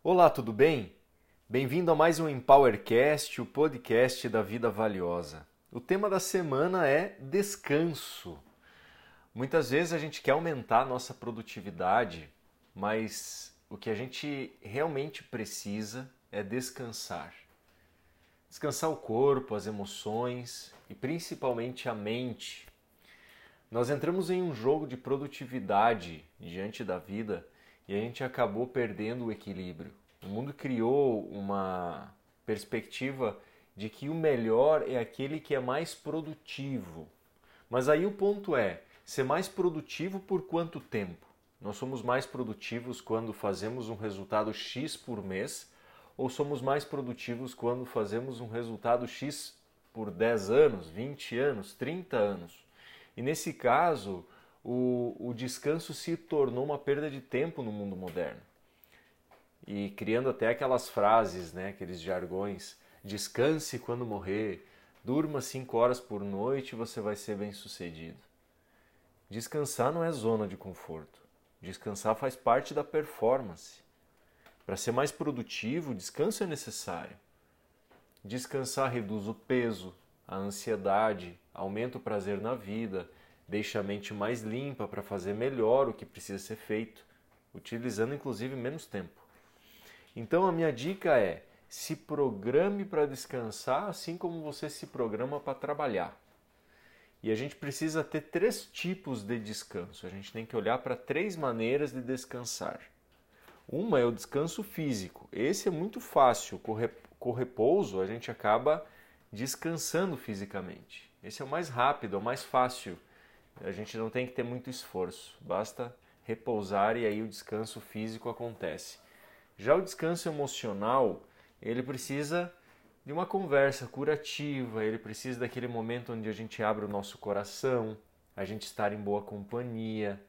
Olá, tudo bem? Bem-vindo a mais um Empowercast, o podcast da vida valiosa. O tema da semana é descanso. Muitas vezes a gente quer aumentar a nossa produtividade, mas o que a gente realmente precisa é descansar. Descansar o corpo, as emoções e principalmente a mente. Nós entramos em um jogo de produtividade diante da vida e a gente acabou perdendo o equilíbrio. O mundo criou uma perspectiva de que o melhor é aquele que é mais produtivo. Mas aí o ponto é: ser mais produtivo por quanto tempo? Nós somos mais produtivos quando fazemos um resultado X por mês ou somos mais produtivos quando fazemos um resultado X por 10 anos, 20 anos, 30 anos? E nesse caso, o, o descanso se tornou uma perda de tempo no mundo moderno. E criando até aquelas frases, né, aqueles jargões, descanse quando morrer, durma cinco horas por noite e você vai ser bem sucedido. Descansar não é zona de conforto. Descansar faz parte da performance. Para ser mais produtivo, descanso é necessário. Descansar reduz o peso, a ansiedade, aumenta o prazer na vida, deixa a mente mais limpa para fazer melhor o que precisa ser feito, utilizando inclusive menos tempo. Então a minha dica é: se programe para descansar, assim como você se programa para trabalhar. E a gente precisa ter três tipos de descanso. A gente tem que olhar para três maneiras de descansar. Uma é o descanso físico. Esse é muito fácil. Com repouso, a gente acaba descansando fisicamente. Esse é o mais rápido, é o mais fácil a gente não tem que ter muito esforço, basta repousar e aí o descanso físico acontece. Já o descanso emocional, ele precisa de uma conversa curativa, ele precisa daquele momento onde a gente abre o nosso coração, a gente estar em boa companhia,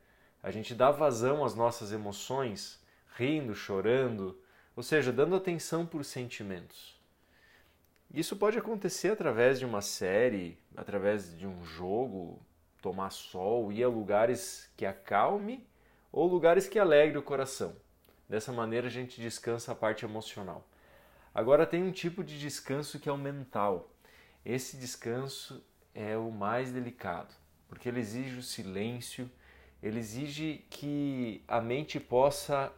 a gente dá vazão às nossas emoções, rindo, chorando, ou seja, dando atenção por sentimentos. Isso pode acontecer através de uma série, através de um jogo, tomar sol, ir a lugares que acalme ou lugares que alegre o coração. Dessa maneira a gente descansa a parte emocional. Agora tem um tipo de descanso que é o mental. Esse descanso é o mais delicado, porque ele exige o silêncio, ele exige que a mente possa,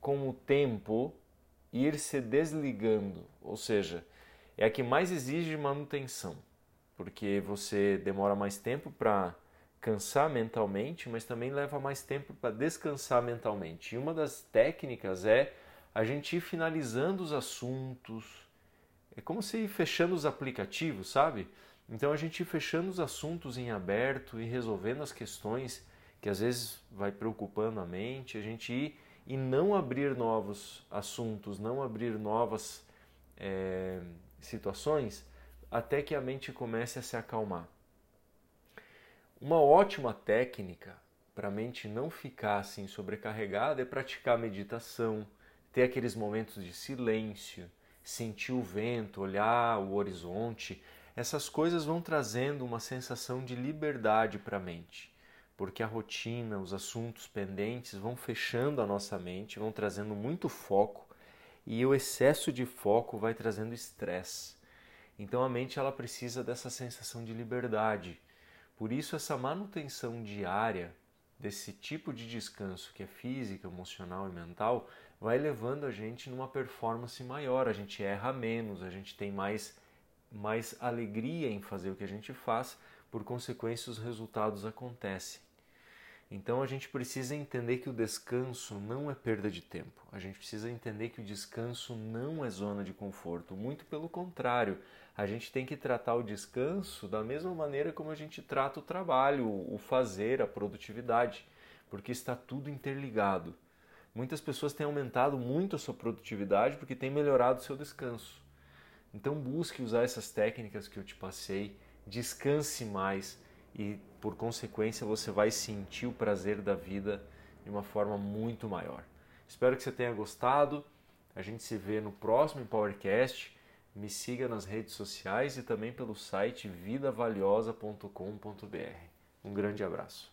com o tempo, ir se desligando, ou seja, é a que mais exige manutenção porque você demora mais tempo para cansar mentalmente, mas também leva mais tempo para descansar mentalmente. E uma das técnicas é a gente ir finalizando os assuntos. É como se ir fechando os aplicativos, sabe? Então a gente ir fechando os assuntos em aberto e resolvendo as questões que às vezes vai preocupando a mente, a gente ir e não abrir novos assuntos, não abrir novas é, situações até que a mente comece a se acalmar. Uma ótima técnica para a mente não ficar assim sobrecarregada é praticar meditação, ter aqueles momentos de silêncio, sentir o vento, olhar o horizonte. Essas coisas vão trazendo uma sensação de liberdade para a mente, porque a rotina, os assuntos pendentes vão fechando a nossa mente, vão trazendo muito foco e o excesso de foco vai trazendo estresse. Então a mente ela precisa dessa sensação de liberdade. Por isso essa manutenção diária desse tipo de descanso que é física, emocional e mental vai levando a gente numa performance maior, a gente erra menos, a gente tem mais mais alegria em fazer o que a gente faz, por consequência os resultados acontecem. Então a gente precisa entender que o descanso não é perda de tempo. A gente precisa entender que o descanso não é zona de conforto. Muito pelo contrário, a gente tem que tratar o descanso da mesma maneira como a gente trata o trabalho, o fazer, a produtividade, porque está tudo interligado. Muitas pessoas têm aumentado muito a sua produtividade porque têm melhorado o seu descanso. Então busque usar essas técnicas que eu te passei, descanse mais e por consequência você vai sentir o prazer da vida de uma forma muito maior. Espero que você tenha gostado. A gente se vê no próximo Powercast. Me siga nas redes sociais e também pelo site vidavaliosa.com.br. Um grande abraço.